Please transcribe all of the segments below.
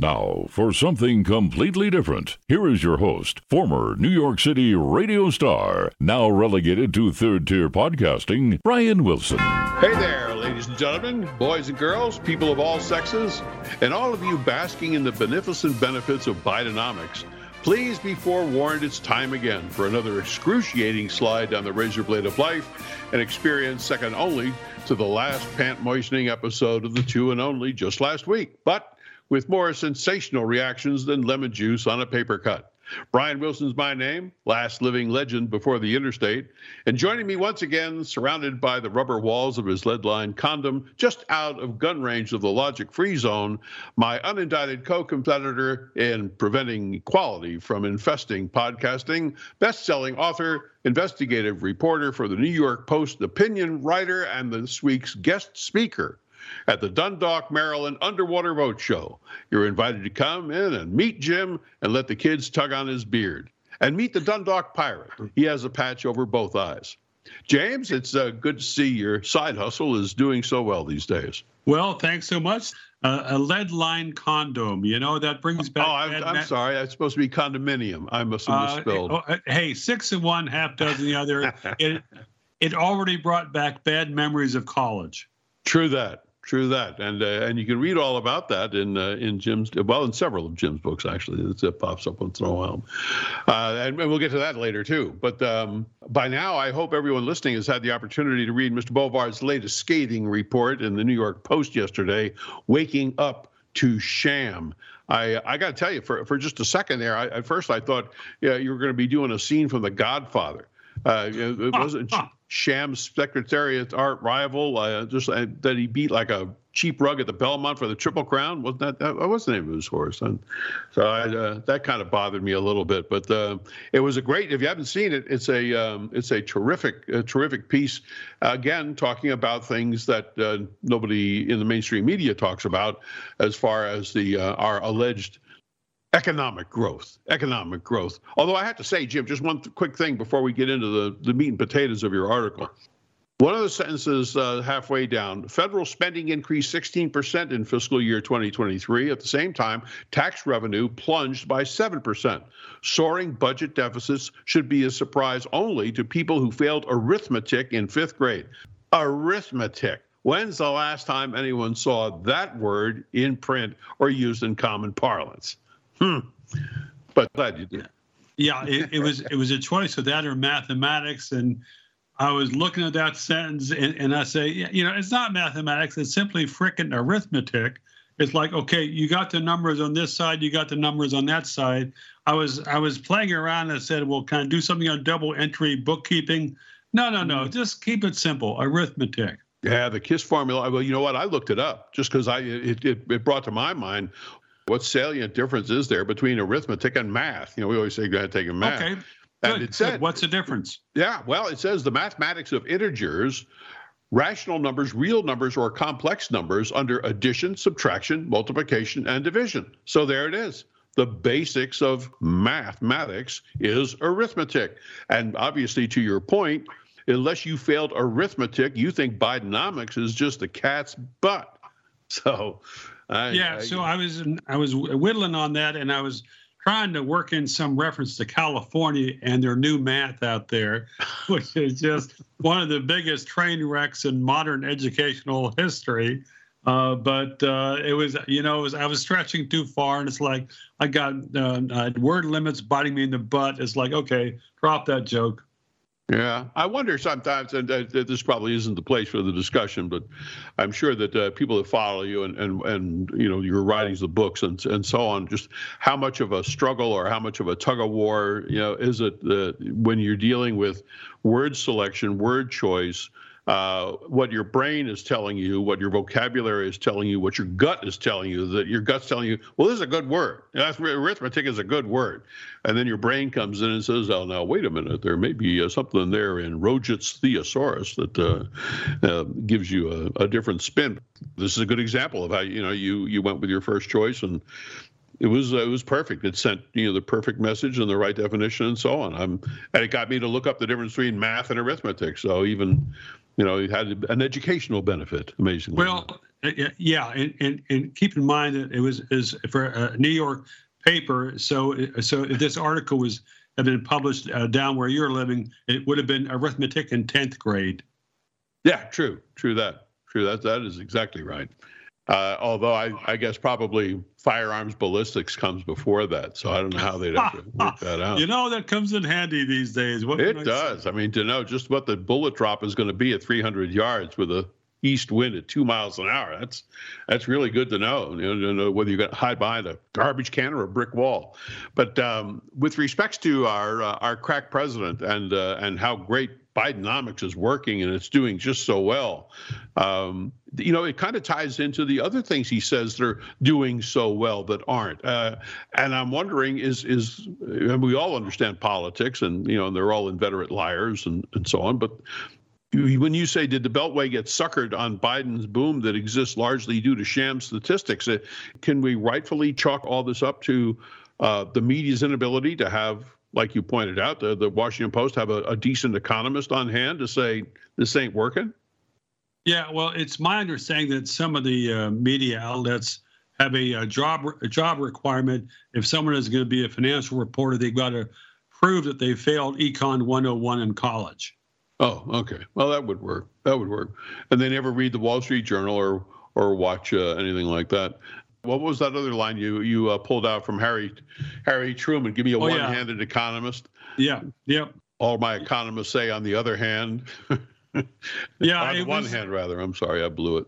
Now, for something completely different, here is your host, former New York City radio star, now relegated to third tier podcasting, Brian Wilson. Hey there, ladies and gentlemen, boys and girls, people of all sexes, and all of you basking in the beneficent benefits of Bidenomics. Please be forewarned it's time again for another excruciating slide down the razor blade of life, an experience second only to the last pant moistening episode of the two and only just last week. But with more sensational reactions than lemon juice on a paper cut. Brian Wilson's my name, last living legend before the interstate. And joining me once again, surrounded by the rubber walls of his lead line condom, just out of gun range of the logic free zone, my unindicted co competitor in preventing equality from infesting podcasting, best selling author, investigative reporter for the New York Post, opinion writer, and this week's guest speaker at the Dundalk, Maryland Underwater Boat Show. You're invited to come in and meet Jim and let the kids tug on his beard. And meet the Dundalk Pirate. He has a patch over both eyes. James, it's uh, good to see your side hustle is doing so well these days. Well, thanks so much. Uh, a lead line condom, you know, that brings back. Oh, I'm, I'm sorry. It's supposed to be condominium. I must have uh, misspelled. Uh, hey, six of one, half dozen the other. it, it already brought back bad memories of college. True that. True that, and uh, and you can read all about that in uh, in Jim's well in several of Jim's books actually. It pops up once in a while, uh, and, and, we'll get to that later too. But um, by now, I hope everyone listening has had the opportunity to read Mr. Bovard's latest scathing report in the New York Post yesterday, "Waking Up to Sham." I, I got to tell you, for, for just a second there, I, at first I thought yeah, you were going to be doing a scene from The Godfather. Uh, it wasn't Sham's Secretariat art rival, uh, just uh, that he beat like a cheap rug at the Belmont for the Triple Crown. Wasn't that, that was the name of his horse? And so I, uh, that kind of bothered me a little bit. But uh, it was a great. If you haven't seen it, it's a um, it's a terrific a terrific piece. again, talking about things that uh, nobody in the mainstream media talks about, as far as the uh, our alleged economic growth economic growth. Although i have to say jim just one th- quick thing before we get into the, the meat and potatoes of your article. One of the sentences uh, halfway down federal spending increased 16% in fiscal year 2023 at the same time tax revenue plunged by 7% soaring budget deficits should be a surprise only to people who failed arithmetic in fifth grade. Arithmetic. When's the last time anyone saw that word in print or used in common parlance? Hmm. But glad you did. Yeah, it, it was it was a choice of that or mathematics, and I was looking at that sentence, and, and I say, you know, it's not mathematics; it's simply freaking arithmetic. It's like, okay, you got the numbers on this side, you got the numbers on that side. I was I was playing around and I said, well, can I do something on double entry bookkeeping? No, no, no. Mm-hmm. Just keep it simple, arithmetic. Yeah, the KISS formula. Well, you know what? I looked it up just because I it, it, it brought to my mind what salient difference is there between arithmetic and math? You know, we always say you got to take a math. Okay. And good, it said, good. what's the difference? Yeah, well, it says the mathematics of integers, rational numbers, real numbers, or complex numbers under addition, subtraction, multiplication, and division. So there it is. The basics of mathematics is arithmetic. And obviously, to your point, unless you failed arithmetic, you think Bidenomics is just a cat's butt. So I, yeah, I, so I was I was whittling on that, and I was trying to work in some reference to California and their new math out there, which is just one of the biggest train wrecks in modern educational history. Uh, but uh, it was, you know, was, I was stretching too far, and it's like I got uh, word limits biting me in the butt. It's like, okay, drop that joke. Yeah, I wonder sometimes, and uh, this probably isn't the place for the discussion, but I'm sure that uh, people that follow you and, and and you know your writings, the books, and and so on, just how much of a struggle or how much of a tug of war, you know, is it uh, when you're dealing with word selection, word choice, uh, what your brain is telling you, what your vocabulary is telling you, what your gut is telling you, that your gut's telling you, well, this is a good word. Arithmetic is a good word. And then your brain comes in and says, oh, now, wait a minute, there may be uh, something there in Roget's thesaurus that uh, uh, gives you a, a, different spin. This is a good example of how, you know, you, you went with your first choice and it was it was perfect. It sent you know the perfect message and the right definition and so on. I'm and it got me to look up the difference between math and arithmetic. So even you know, it had an educational benefit, amazingly. Well, Uh, yeah, and, and, and keep in mind that it was is for a New York paper. So so if this article was had been published uh, down where you're living, it would have been arithmetic in tenth grade. Yeah, true, true that, true that. That is exactly right. Uh, although I, I guess probably firearms ballistics comes before that, so I don't know how they'd have to work that out. You know that comes in handy these days. What it I does. Say? I mean, to know just what the bullet drop is going to be at 300 yards with a east wind at two miles an hour. That's that's really good to know. You know, to know whether you're going to hide behind a garbage can or a brick wall. But um, with respects to our uh, our crack president and uh, and how great Bidenomics is working and it's doing just so well. Um, you know, it kind of ties into the other things he says that are doing so well that aren't. Uh, and I'm wondering, is is and we all understand politics, and you know, and they're all inveterate liars and and so on, but when you say did the beltway get suckered on biden's boom that exists largely due to sham statistics uh, can we rightfully chalk all this up to uh, the media's inability to have like you pointed out the, the washington post have a, a decent economist on hand to say this ain't working yeah well it's my understanding that some of the uh, media outlets have a, a job a job requirement if someone is going to be a financial reporter they've got to prove that they failed econ 101 in college Oh, okay. Well, that would work. That would work. And they never read the Wall Street Journal or or watch uh, anything like that. What was that other line you you uh, pulled out from Harry Harry Truman? Give me a oh, one-handed yeah. economist. Yeah. Yep. All my economists say, on the other hand. yeah. on one was, hand, rather. I'm sorry, I blew it.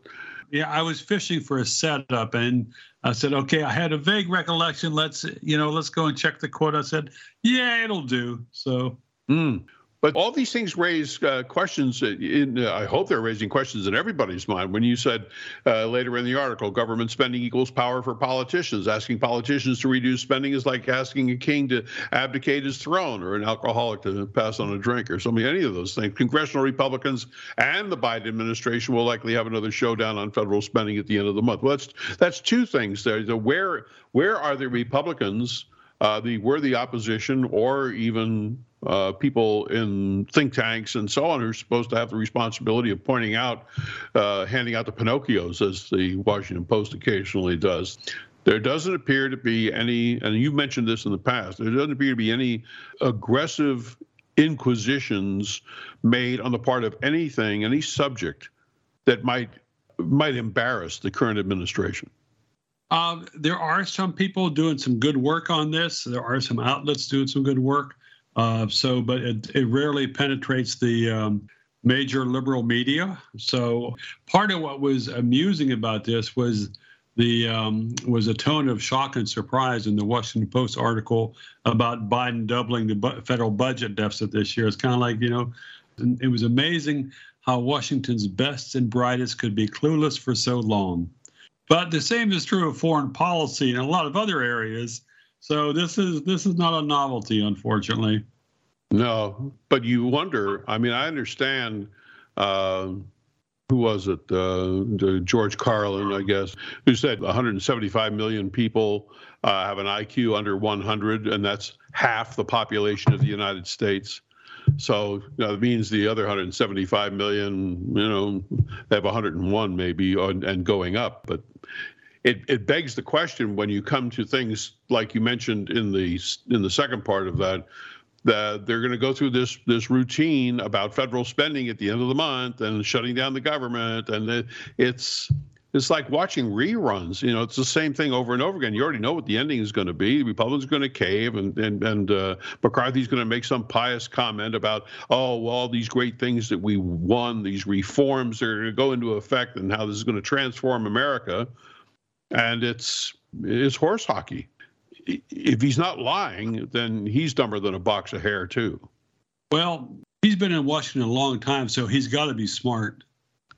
Yeah, I was fishing for a setup, and I said, okay, I had a vague recollection. Let's you know, let's go and check the quote. I said, yeah, it'll do. So. Mm. But all these things raise uh, questions. In, uh, I hope they're raising questions in everybody's mind. When you said uh, later in the article, government spending equals power for politicians, asking politicians to reduce spending is like asking a king to abdicate his throne or an alcoholic to pass on a drink or something, any of those things. Congressional Republicans and the Biden administration will likely have another showdown on federal spending at the end of the month. Well, that's that's two things there. So where where are the Republicans? Uh, the worthy opposition or even uh, people in think tanks and so on who are supposed to have the responsibility of pointing out, uh, handing out the Pinocchios, as the Washington Post occasionally does. There doesn't appear to be any, and you mentioned this in the past, there doesn't appear to be any aggressive inquisitions made on the part of anything, any subject that might might embarrass the current administration. Um, there are some people doing some good work on this. There are some outlets doing some good work. Uh, so, but it, it rarely penetrates the um, major liberal media. So, part of what was amusing about this was the um, was a tone of shock and surprise in the Washington Post article about Biden doubling the bu- federal budget deficit this year. It's kind of like you know, it was amazing how Washington's best and brightest could be clueless for so long. But the same is true of foreign policy and a lot of other areas. So this is this is not a novelty, unfortunately. No, but you wonder. I mean, I understand. Uh, who was it? Uh, George Carlin, I guess, who said 175 million people uh, have an IQ under 100, and that's half the population of the United States. So you know, it means the other 175 million, you know, they have 101 maybe and going up. But it, it begs the question when you come to things like you mentioned in the in the second part of that that they're going to go through this this routine about federal spending at the end of the month and shutting down the government and it, it's it's like watching reruns. You know, it's the same thing over and over again. You already know what the ending is going to be. The Republicans are going to cave, and and and uh, McCarthy's going to make some pious comment about, oh, well, all these great things that we won, these reforms are going to go into effect, and how this is going to transform America and it's it's horse hockey. If he's not lying, then he's dumber than a box of hair too. Well, he's been in Washington a long time, so he's got to be smart.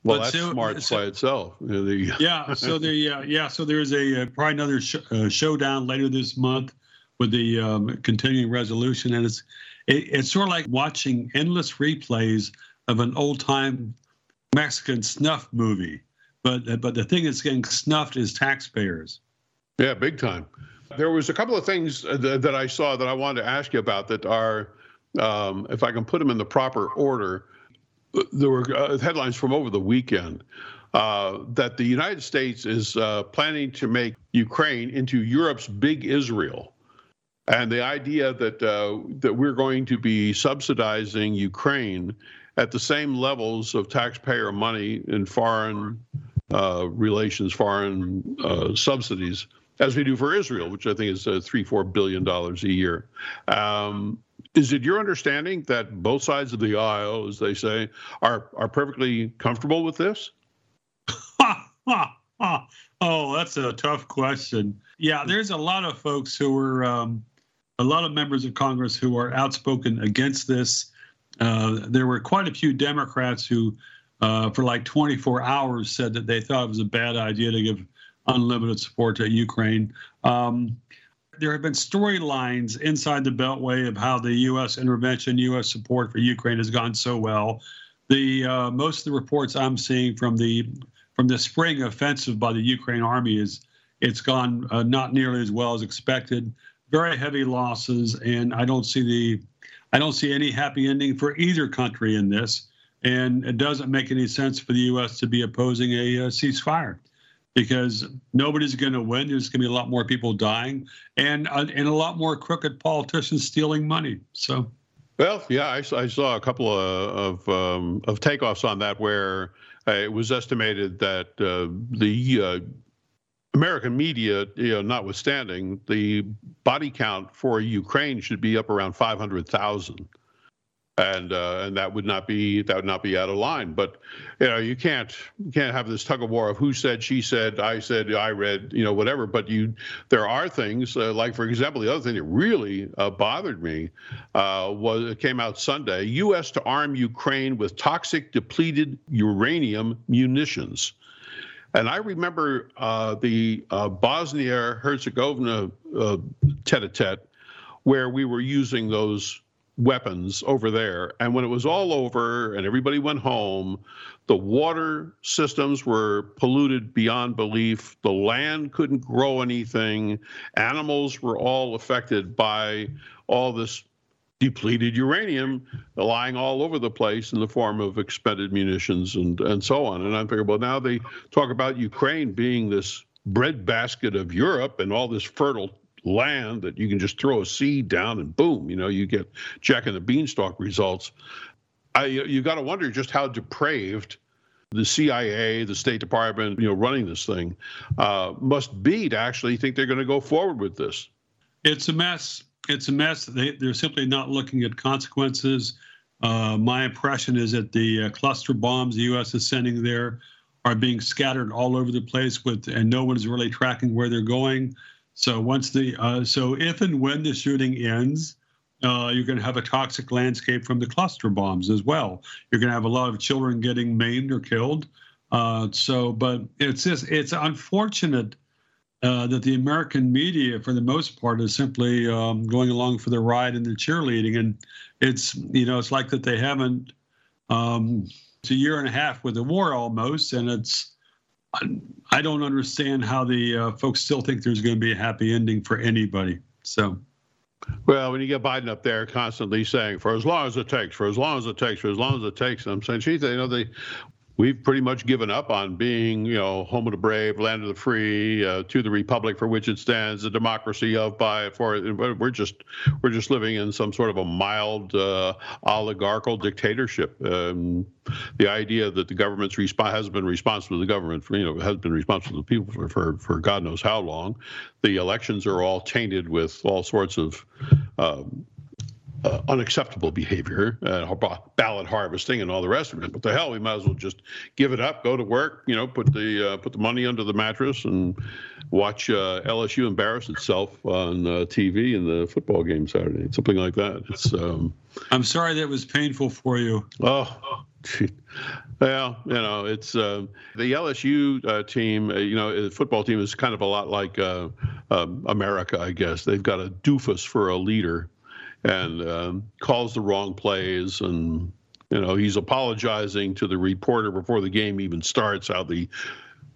Well, but that's so, smart so, by itself. yeah. So there, yeah, yeah. So there's a uh, probably another sh- uh, showdown later this month with the um, continuing resolution, and it's it, it's sort of like watching endless replays of an old time Mexican snuff movie. But but the thing that's getting snuffed is taxpayers. Yeah, big time. There was a couple of things that, that I saw that I wanted to ask you about that are, um, if I can put them in the proper order, there were uh, headlines from over the weekend. uh, that the United States is uh, planning to make Ukraine into Europe's big Israel. And the idea that uh, that we're going to be subsidizing Ukraine at the same levels of taxpayer money in foreign uh, relations, foreign uh, subsidies, as we do for Israel, which I think is uh, three, four billion dollars a year. Um, is it your understanding that both sides of the aisle, as they say, are are perfectly comfortable with this? oh, that's a tough question. Yeah, there's a lot of folks who are, um, a lot of members of Congress who are outspoken against this. Uh, there were quite a few Democrats who, uh, for like 24 hours, said that they thought it was a bad idea to give unlimited support to Ukraine. Um, there have been storylines inside the Beltway of how the U.S. intervention, U.S. support for Ukraine has gone so well. The uh, most of the reports I'm seeing from the from the spring offensive by the Ukraine army is it's gone uh, not nearly as well as expected. Very heavy losses, and I don't see the I don't see any happy ending for either country in this. And it doesn't make any sense for the U.S. to be opposing a, a ceasefire because nobody's going to win. There's going to be a lot more people dying, and uh, and a lot more crooked politicians stealing money. So. Well, yeah, I, I saw a couple of of, um, of takeoffs on that where uh, it was estimated that uh, the uh, American media, you know, notwithstanding, the body count for Ukraine should be up around 500,000 and uh, and that would not be that would not be out of line. But you know, you can't you can't have this tug of war of who said, she said, I said, I read, you know, whatever. But you, there are things uh, like, for example, the other thing that really uh, bothered me uh, was it came out Sunday: U.S. to arm Ukraine with toxic depleted uranium munitions. And I remember uh, the uh, Bosnia Herzegovina tete-a-tete, where we were using those weapons over there. And when it was all over and everybody went home, the water systems were polluted beyond belief. The land couldn't grow anything. Animals were all affected by all this depleted uranium lying all over the place in the form of expended munitions and, and so on. And I'm thinking, well, now they talk about Ukraine being this breadbasket of Europe and all this fertile land that you can just throw a seed down and boom, you know, you get Jack and the Beanstalk results. I, you got to wonder just how depraved the CIA, the State Department, you know, running this thing, uh, must be to actually think they're going to go forward with this. It's a mess. It's a mess. They, they're simply not looking at consequences. Uh, my impression is that the uh, cluster bombs the U.S. is sending there are being scattered all over the place with, and no one is really tracking where they're going. So once the uh, so if and when the shooting ends, uh, you're going to have a toxic landscape from the cluster bombs as well. You're going to have a lot of children getting maimed or killed. Uh, so, but it's just it's unfortunate uh, that the American media, for the most part, is simply um, going along for the ride and the cheerleading, and it's you know it's like that they haven't. Um, it's a year and a half with the war almost, and it's I don't understand how the uh, folks still think there's going to be a happy ending for anybody. So. Well, when you get Biden up there constantly saying, "For as long as it takes, for as long as it takes, for as long as it takes," I'm saying, "Geez, you know, they we've pretty much given up on being, you know, home of the brave, land of the free, uh, to the republic for which it stands, the democracy of, by, for. We're just we're just living in some sort of a mild uh, oligarchical dictatorship. Um, the idea that the government's response has been responsible to the government for, you know, has been responsible to the people for, for for God knows how long. The elections are all tainted with all sorts of. Um, uh, unacceptable behavior, uh, ballot harvesting, and all the rest of it. But the hell, we might as well just give it up, go to work, you know, put the uh, put the money under the mattress, and watch uh, LSU embarrass itself on uh, TV in the football game Saturday, something like that. It's. Um, I'm sorry that was painful for you. Oh. Well, you know, it's uh, the LSU uh, team. Uh, you know, the football team is kind of a lot like uh, um, America, I guess. They've got a doofus for a leader, and um, calls the wrong plays and you know he's apologizing to the reporter before the game even starts how the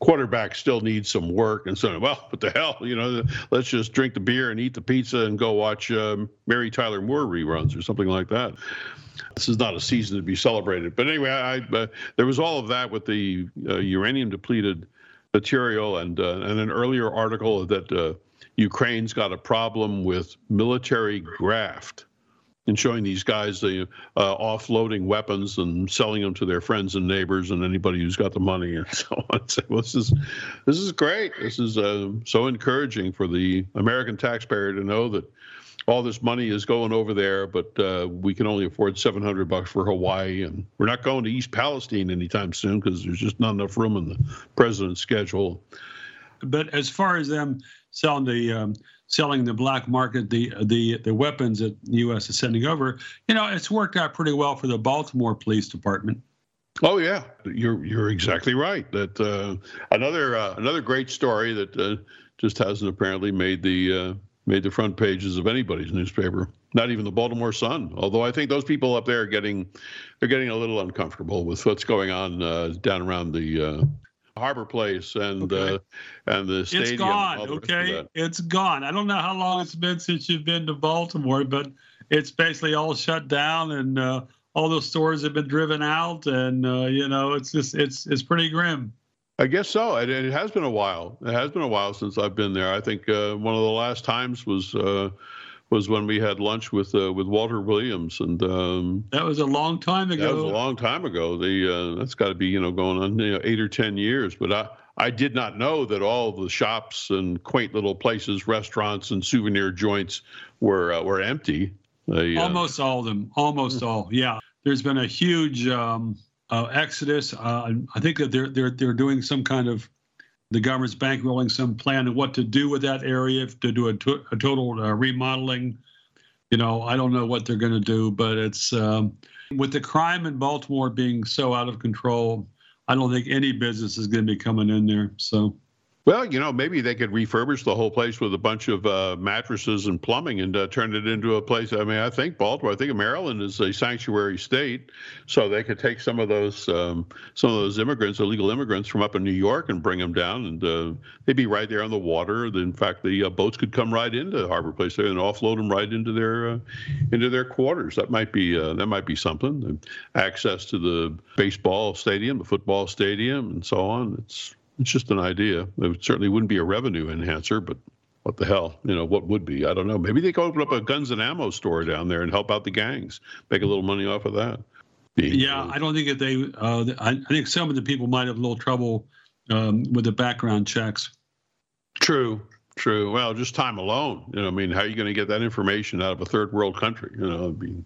quarterback still needs some work. And so, well, what the hell, you know, let's just drink the beer and eat the pizza and go watch um, Mary Tyler Moore reruns or something like that. This is not a season to be celebrated. But anyway, I, uh, there was all of that with the uh, uranium depleted material and uh, and an earlier article that uh, Ukraine's got a problem with military graft and showing these guys the uh, offloading weapons and selling them to their friends and neighbors and anybody who's got the money and so on. Well, this is this is great. This is uh, so encouraging for the American taxpayer to know that all this money is going over there, but uh, we can only afford 700 bucks for Hawaii, and we're not going to East Palestine anytime soon because there's just not enough room in the president's schedule. But as far as them selling the um, selling the black market the the the weapons that the U.S. is sending over, you know, it's worked out pretty well for the Baltimore Police Department. Oh yeah, you're you're exactly right. That uh, another uh, another great story that uh, just hasn't apparently made the uh, made the front pages of anybody's newspaper. Not even the Baltimore Sun. Although I think those people up there are getting they're getting a little uncomfortable with what's going on uh, down around the uh, Harbor Place and okay. uh, and the stadium. It's gone. Okay, it's gone. I don't know how long it's been since you've been to Baltimore, but it's basically all shut down and uh, all those stores have been driven out, and uh, you know it's just it's it's pretty grim. I guess so. It, it, has been a while. It has been a while since I've been there. I think uh, one of the last times was uh, was when we had lunch with uh, with Walter Williams, and um, that was a long time ago. That was a long time ago. The uh, that's got to be you know going on you know, eight or ten years. But I I did not know that all the shops and quaint little places, restaurants and souvenir joints were uh, were empty. They, uh, almost all of them. Almost all. Yeah. There's been a huge um, uh, exodus. Uh, I think that they're they're they're doing some kind of the government's bankrolling some plan of what to do with that area to do a, to, a total uh, remodeling. You know, I don't know what they're going to do, but it's um, with the crime in Baltimore being so out of control. I don't think any business is going to be coming in there. So well, you know, maybe they could refurbish the whole place with a bunch of uh, mattresses and plumbing and uh, turn it into a place. I mean, I think Baltimore, I think Maryland is a sanctuary state, so they could take some of those um, some of those immigrants, illegal immigrants from up in New York, and bring them down, and uh, they'd be right there on the water. In fact, the uh, boats could come right into Harbor Place there and offload them right into their uh, into their quarters. That might be uh, that might be something. Access to the baseball stadium, the football stadium, and so on. It's it's just an idea. It certainly wouldn't be a revenue enhancer, but what the hell? You know, what would be? I don't know. Maybe they could open up a guns and ammo store down there and help out the gangs, make a little money off of that. yeah, I don't think that they. Uh, I, I, think some of the people might have a little trouble um, with the background checks. True, true. Well, just time alone. You know, I mean, how are you going to get that information out of a third world country? You know, I mean,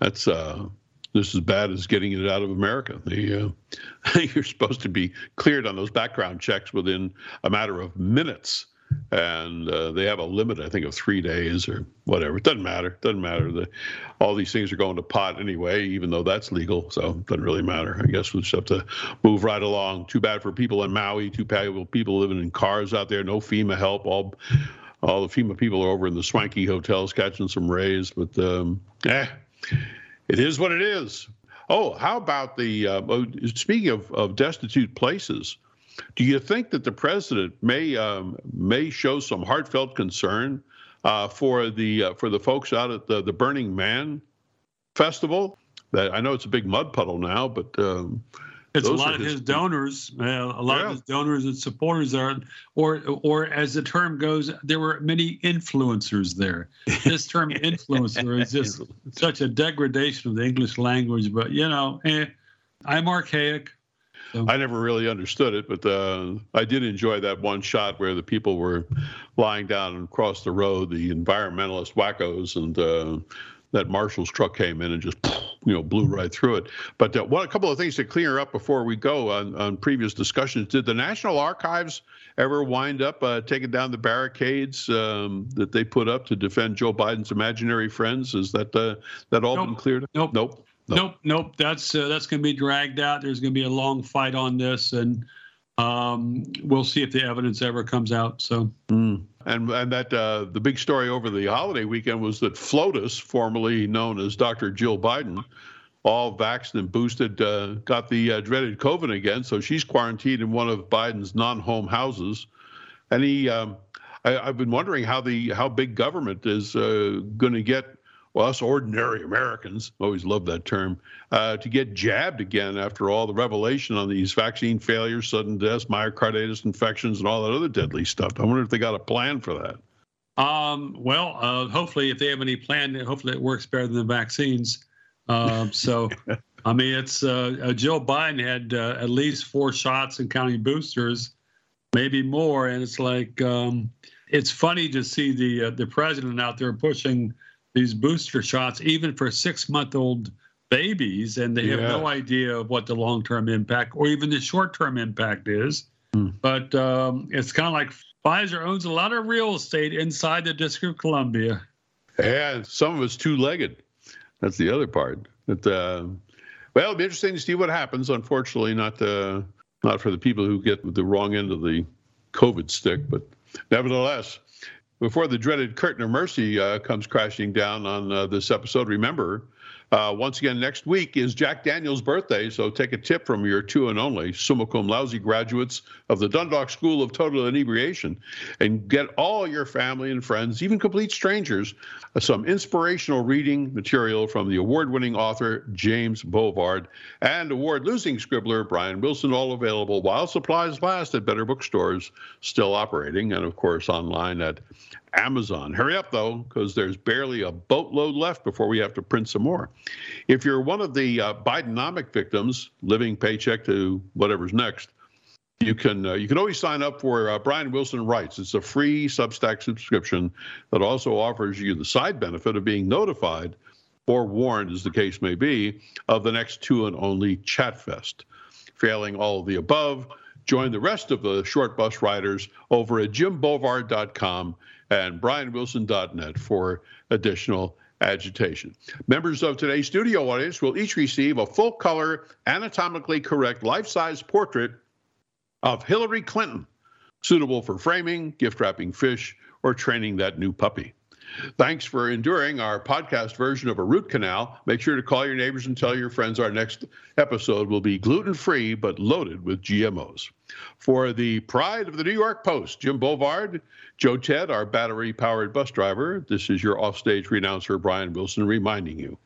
that's uh, this is bad as getting it out of America. The, uh, you're supposed to be cleared on those background checks within a matter of minutes, and uh, they have a limit, I think, of three days or whatever. It doesn't matter. It doesn't matter. The, all these things are going to pot anyway, even though that's legal, so it doesn't really matter. I guess we'll just have to move right along. Too bad for people in Maui. Too bad for people living in cars out there. No FEMA help. All all the FEMA people are over in the swanky hotels catching some rays, but um, eh it is what it is. Oh, how about the uh, oh, speaking of, of destitute places? Do you think that the president may um, may show some heartfelt concern uh, for the uh, for the folks out at the, the Burning Man festival? That I know it's a big mud puddle now, but um, it's Those a lot of his, his donors, uh, a lot yeah. of his donors and supporters are, or or as the term goes, there were many influencers there. This term influencer is just such a degradation of the English language. But you know, eh, I'm archaic. So. I never really understood it, but uh, I did enjoy that one shot where the people were lying down across the road, the environmentalist wackos, and uh, that marshal's truck came in and just you know blew right through it. But uh, one a couple of things to clear up before we go on, on previous discussions. Did the National Archives ever wind up uh, taking down the barricades um, that they put up to defend Joe Biden's imaginary friends? Is that uh, that all nope. been cleared? Nope. Nope. Nope. Nope. nope. That's uh, that's going to be dragged out. There's going to be a long fight on this, and um, we'll see if the evidence ever comes out. So. Mm. And and that uh, the big story over the holiday weekend was that FLOTUS, formerly known as Dr. Jill Biden, all vaxxed and boosted, uh, got the uh, dreaded COVID again. So she's quarantined in one of Biden's non-home houses, and he. Um, I, have been wondering how the how big government is uh, going to get well, us ordinary Americans, always love that term, uh, to get jabbed again after all the revelation on these vaccine failures, sudden deaths, myocarditis infections, and all that other deadly stuff. I wonder if they got a plan for that. Um, well, uh, hopefully, if they have any plan, hopefully it works better than the vaccines. Um, so, I mean, it's uh, uh, Joe Biden had uh, at least four shots and counting boosters, maybe more, and it's like um, it's funny to see the uh, the president out there pushing these booster shots, even for six month old babies, and they have no idea of what the long term impact or even the short term impact is. Mm. But um, it's kind of like Pfizer owns a lot of real estate inside the District of Columbia. And some of it's two legged. That's the other part. That, uh, well, it'll be interesting to see what happens. Unfortunately, not uh, not for the people who get the wrong end of the COVID stick, but nevertheless, before the dreaded curtain of mercy uh, comes crashing down on uh, this episode, remember uh, once again, next week is Jack Daniels' birthday, so take a tip from your two and only summa cum laude graduates of the Dundalk School of Total Inebriation and get all your family and friends, even complete strangers, uh, some inspirational reading material from the award winning author James Bovard and award losing scribbler Brian Wilson, all available while supplies last at better bookstores, still operating, and of course online at Amazon. Hurry up, though, because there's barely a boatload left before we have to print some more. If you're one of the uh, Bidenomic victims, living paycheck to whatever's next, you can uh, you can always sign up for uh, Brian Wilson Writes. It's a free Substack subscription that also offers you the side benefit of being notified or warned, as the case may be, of the next two and only Chat Fest. Failing all of the above, join the rest of the short bus riders over at jimbovard.com and brianwilson.net for additional agitation. Members of today's studio audience will each receive a full color, anatomically correct, life size portrait of Hillary Clinton, suitable for framing, gift wrapping fish, or training that new puppy. Thanks for enduring our podcast version of a root canal. Make sure to call your neighbors and tell your friends our next episode will be gluten free but loaded with GMOs. For the pride of the New York Post, Jim Bovard, Joe Ted, our battery powered bus driver, this is your offstage renouncer, Brian Wilson, reminding you.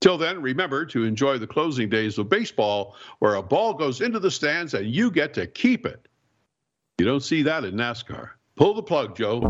Till then, remember to enjoy the closing days of baseball where a ball goes into the stands and you get to keep it. You don't see that in NASCAR. Pull the plug, Joe.